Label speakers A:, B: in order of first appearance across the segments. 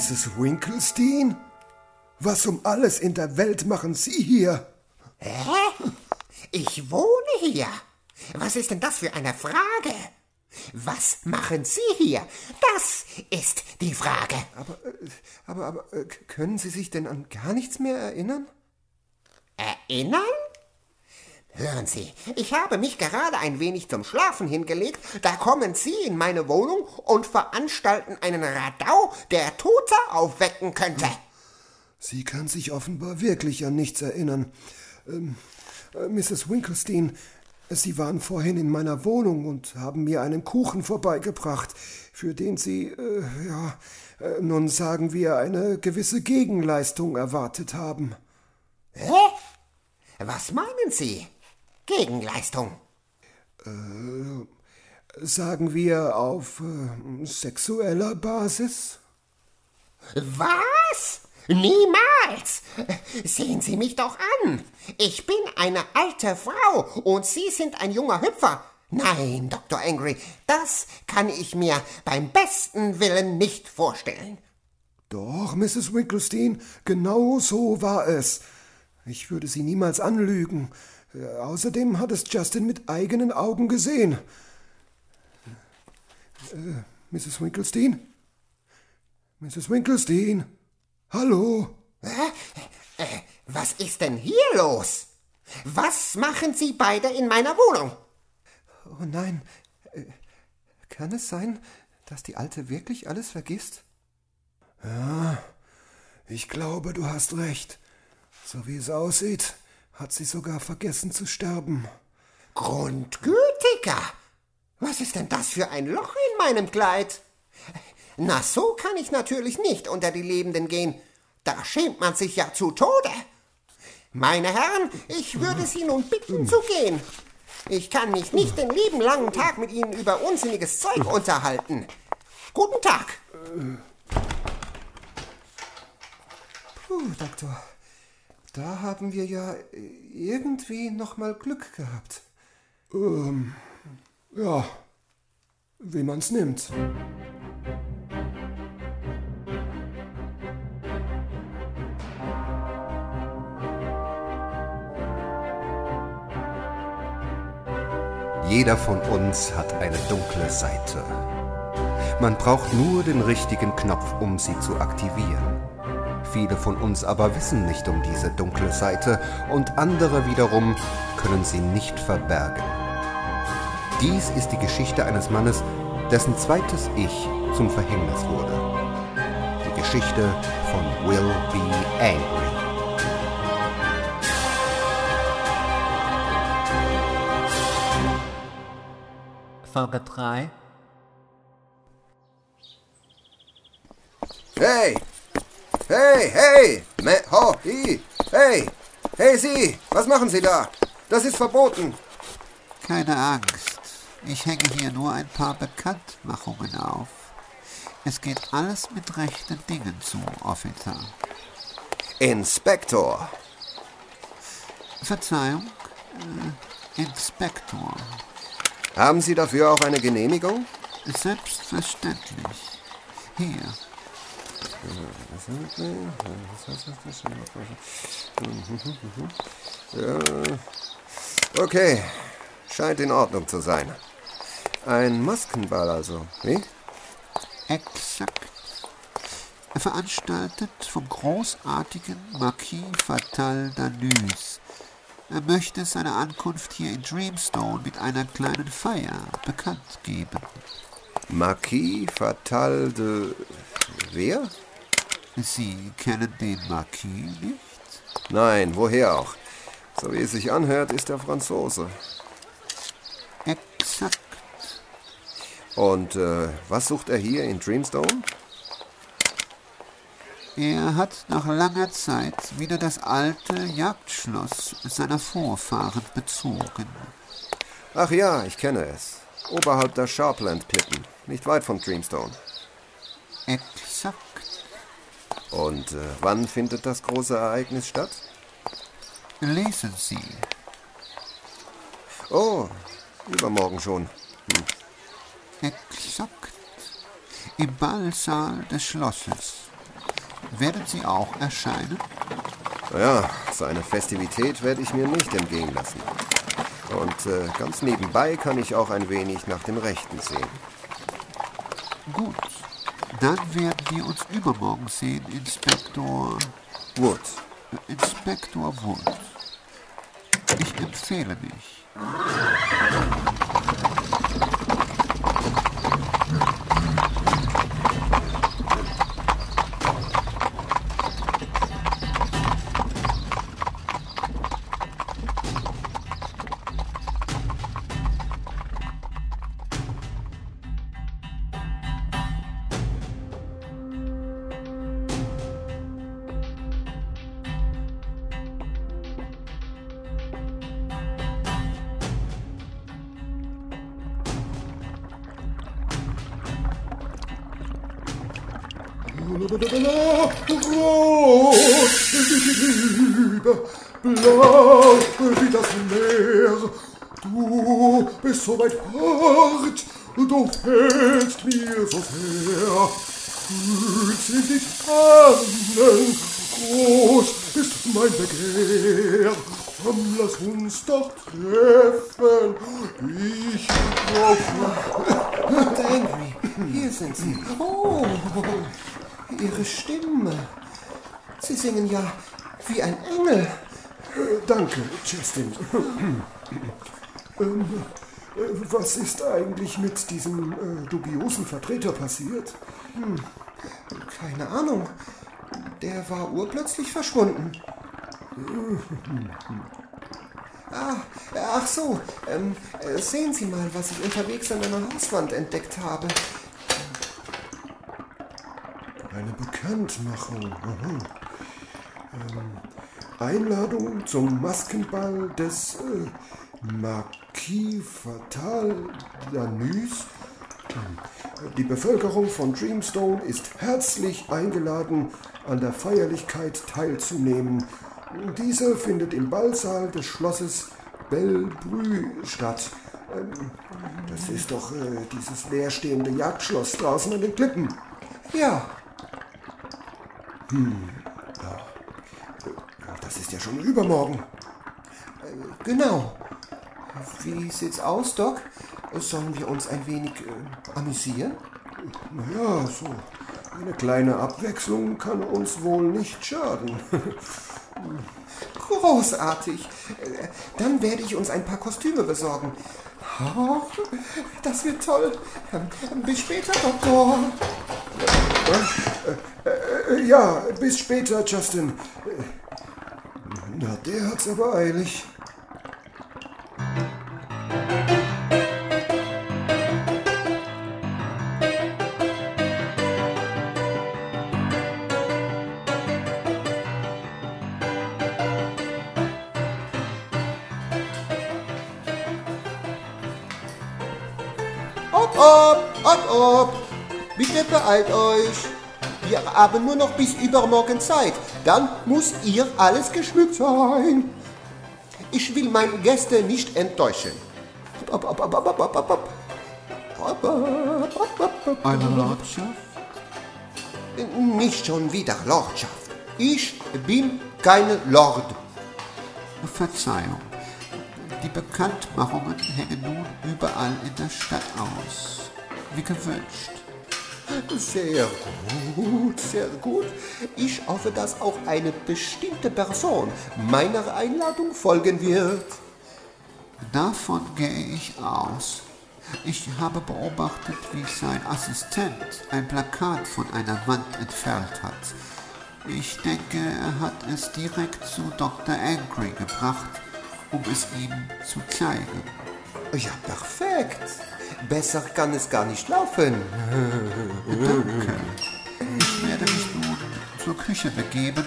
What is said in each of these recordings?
A: Mrs. Winkelstein? Was um alles in der Welt machen Sie hier?
B: Hä? Ich wohne hier. Was ist denn das für eine Frage? Was machen Sie hier? Das ist die Frage.
A: Aber, äh, aber, aber, äh, können Sie sich denn an gar nichts mehr erinnern?
B: Erinnern? Hören Sie, ich habe mich gerade ein wenig zum Schlafen hingelegt, da kommen Sie in meine Wohnung und veranstalten einen Radau, der Tote aufwecken könnte.
A: Sie kann sich offenbar wirklich an nichts erinnern. Ähm, äh, Mrs. Winkelstein, Sie waren vorhin in meiner Wohnung und haben mir einen Kuchen vorbeigebracht, für den Sie, äh, ja, äh, nun sagen wir, eine gewisse Gegenleistung erwartet haben.
B: Hä? Was meinen Sie? Gegenleistung.
A: Äh, sagen wir auf äh, sexueller Basis?
B: Was? Niemals! Sehen Sie mich doch an. Ich bin eine alte Frau und Sie sind ein junger Hüpfer. Nein, Dr. Angry, das kann ich mir beim besten Willen nicht vorstellen.
A: Doch, Mrs. Winkelstein, genau so war es. Ich würde Sie niemals anlügen. Äh, außerdem hat es Justin mit eigenen Augen gesehen. Äh, Mrs. Winkelstein? Mrs. Winkelstein? Hallo?
B: Äh, was ist denn hier los? Was machen Sie beide in meiner Wohnung?
A: Oh nein. Äh, kann es sein, dass die Alte wirklich alles vergisst? Ja, ich glaube, du hast recht. So wie es aussieht, hat sie sogar vergessen zu sterben.
B: Grundgütiger! Was ist denn das für ein Loch in meinem Kleid? Na, so kann ich natürlich nicht unter die Lebenden gehen. Da schämt man sich ja zu Tode. Meine Herren, ich würde Sie nun bitten zu gehen. Ich kann mich nicht den lieben langen Tag mit Ihnen über unsinniges Zeug unterhalten. Guten Tag.
A: Puh, Doktor. Da haben wir ja irgendwie noch mal Glück gehabt. Ähm, ja, wie man's nimmt.
C: Jeder von uns hat eine dunkle Seite. Man braucht nur den richtigen Knopf, um sie zu aktivieren. Viele von uns aber wissen nicht um diese dunkle Seite und andere wiederum können sie nicht verbergen. Dies ist die Geschichte eines Mannes, dessen zweites Ich zum Verhängnis wurde. Die Geschichte von Will Be Angry.
D: Folge 3.
E: Hey! Hey, hey! Me ho, hi! Hey! Hey, Sie! Was machen Sie da? Das ist verboten!
D: Keine Angst. Ich hänge hier nur ein paar Bekanntmachungen auf. Es geht alles mit rechten Dingen zu, Officer.
E: Inspektor!
D: Verzeihung, äh, Inspektor.
E: Haben Sie dafür auch eine Genehmigung?
D: Selbstverständlich. Hier.
E: Okay, scheint in Ordnung zu sein. Ein Maskenball also, wie?
D: Exakt. Veranstaltet vom großartigen Marquis Fatal Danus. Er möchte seine Ankunft hier in Dreamstone mit einer kleinen Feier bekannt geben.
E: Marquis Fatal de... Wer?
D: Sie kennen den Marquis nicht?
E: Nein, woher auch? So wie es sich anhört, ist er Franzose.
D: Exakt.
E: Und äh, was sucht er hier in Dreamstone?
D: Er hat nach langer Zeit wieder das alte Jagdschloss seiner Vorfahren bezogen.
E: Ach ja, ich kenne es. Oberhalb der Sharpland-Klippen, nicht weit von Dreamstone.
D: Exakt.
E: Und äh, wann findet das große Ereignis statt?
D: Lesen Sie.
E: Oh, übermorgen schon.
D: Exakt. im Ballsaal des Schlosses. Werden Sie auch erscheinen?
E: Ja, so eine Festivität werde ich mir nicht entgehen lassen. Und äh, ganz nebenbei kann ich auch ein wenig nach dem Rechten sehen.
D: Gut. Dann werden wir uns übermorgen sehen, Inspektor.
E: Wood.
D: Inspektor Wood. Ich empfehle mich.
A: Rot über blau wie das Meer. Du bist so weit fort, du fällst mir so sehr. Fühlst in die Tannen, groß ist mein Begehr. Komm, lass uns doch treffen. Ich brauche
B: Dr. Angry, hier sind Sie. Oh, Ihre Stimme. Sie singen ja wie ein Engel.
A: Äh, Danke, Justin. ähm, äh, was ist eigentlich mit diesem äh, dubiosen Vertreter passiert?
B: Keine Ahnung. Der war urplötzlich verschwunden. Ah, ach so. Ähm, äh, sehen Sie mal, was ich unterwegs an einer Hauswand entdeckt habe.
A: Eine Bekanntmachung. Mhm. Ähm, Einladung zum Maskenball des äh, Marquis Fatal Danus. Ähm, Die Bevölkerung von Dreamstone ist herzlich eingeladen, an der Feierlichkeit teilzunehmen. Diese findet im Ballsaal des Schlosses Bellbrü statt. Ähm, Das ist doch äh, dieses leerstehende Jagdschloss draußen an den Klippen.
B: Ja,
A: Das ist ja schon übermorgen.
B: genau. Wie sieht's aus, Doc? Sollen wir uns ein wenig äh, amüsieren?
A: Naja, so eine kleine Abwechslung kann uns wohl nicht schaden.
B: Großartig. Äh, Dann werde ich uns ein paar Kostüme besorgen. Oh, das wird toll. Bis später, Doktor.
A: Äh, ja, bis später, Justin. Na, der hat's aber eilig.
B: Ob, ob, ob, ob. Bitte beeilt euch. Wir haben nur noch bis übermorgen Zeit. Dann muss ihr alles geschmückt sein. Ich will meine Gäste nicht enttäuschen.
D: Eure Lordschaft?
B: Nicht schon wieder Lordschaft. Ich bin keine Lord.
D: Verzeihung. Die Bekanntmachungen hängen nun überall in der Stadt aus. Wie gewünscht.
B: Sehr gut, sehr gut. Ich hoffe, dass auch eine bestimmte Person meiner Einladung folgen wird.
D: Davon gehe ich aus. Ich habe beobachtet, wie sein Assistent ein Plakat von einer Wand entfernt hat. Ich denke, er hat es direkt zu Dr. Angry gebracht, um es ihm zu zeigen.
B: Ja, perfekt. Besser kann es gar nicht laufen.
D: Danke. Ich werde mich nun zur Küche begeben,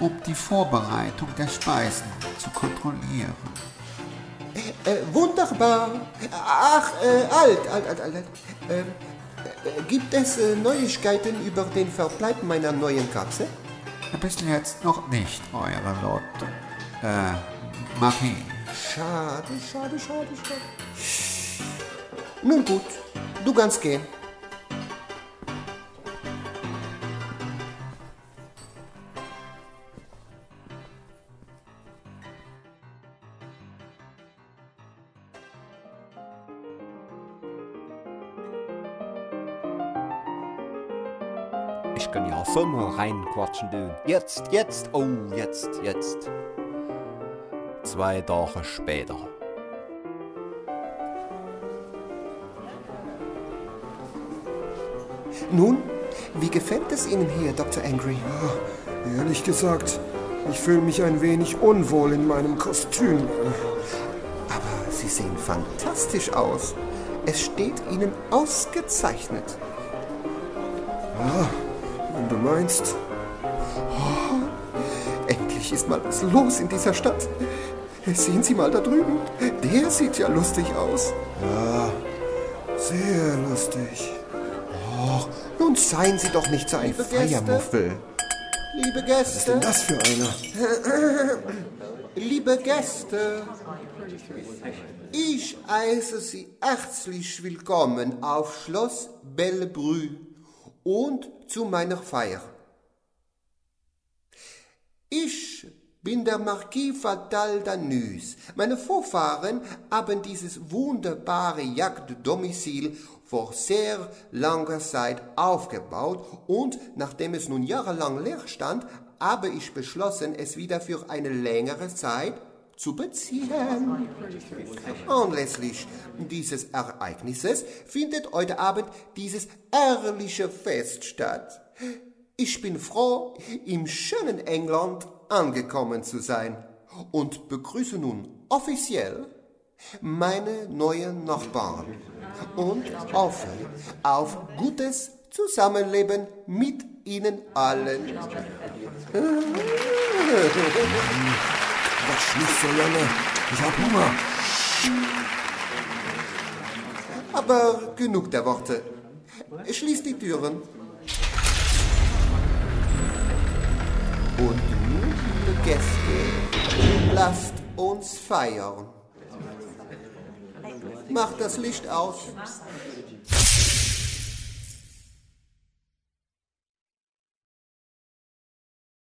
D: um die Vorbereitung der Speisen zu kontrollieren.
B: Äh, wunderbar. Ach, äh, alt, alt, alt, alt. alt. Ähm, äh, gibt es äh, Neuigkeiten über den Verbleib meiner neuen Katze?
D: Bis jetzt noch nicht, Eure Lord. Äh, Marie.
B: Schade, schade, schade, schade. Nun gut, du kannst gehen.
F: Ich kann ja so mal reinquatschen, du. Jetzt, jetzt, oh, jetzt, jetzt. Zwei Tage später.
B: Nun, wie gefällt es Ihnen hier, Dr. Angry?
A: Ehrlich gesagt, ich fühle mich ein wenig unwohl in meinem Kostüm.
B: Aber Sie sehen fantastisch aus. Es steht Ihnen ausgezeichnet.
A: Wenn du meinst,
B: Endlich ist mal was los in dieser Stadt. Sehen Sie mal da drüben. Der sieht ja lustig aus.
A: sehr lustig.
B: Nun seien Sie doch nicht so ein
G: Liebe Gäste.
B: Feiermuffel. Liebe Gäste,
A: Das für einer.
B: liebe Gäste, ich heiße Sie herzlich willkommen auf Schloss Bellevue und zu meiner Feier. Ich bin der Marquis Fatal d'Anus. Meine Vorfahren haben dieses wunderbare Jagddomizil vor sehr langer Zeit aufgebaut und nachdem es nun jahrelang leer stand, habe ich beschlossen, es wieder für eine längere Zeit zu beziehen. Anlässlich dieses Ereignisses findet heute Abend dieses herrliche Fest statt. Ich bin froh, im schönen England angekommen zu sein und begrüße nun offiziell meine neuen Nachbarn und hoffe auf gutes Zusammenleben mit Ihnen allen.
A: Quatsch nicht so lange. Ich hab Hunger.
B: Aber genug der Worte. Schließt die Türen. Gäste, lasst uns feiern. Macht das Licht aus.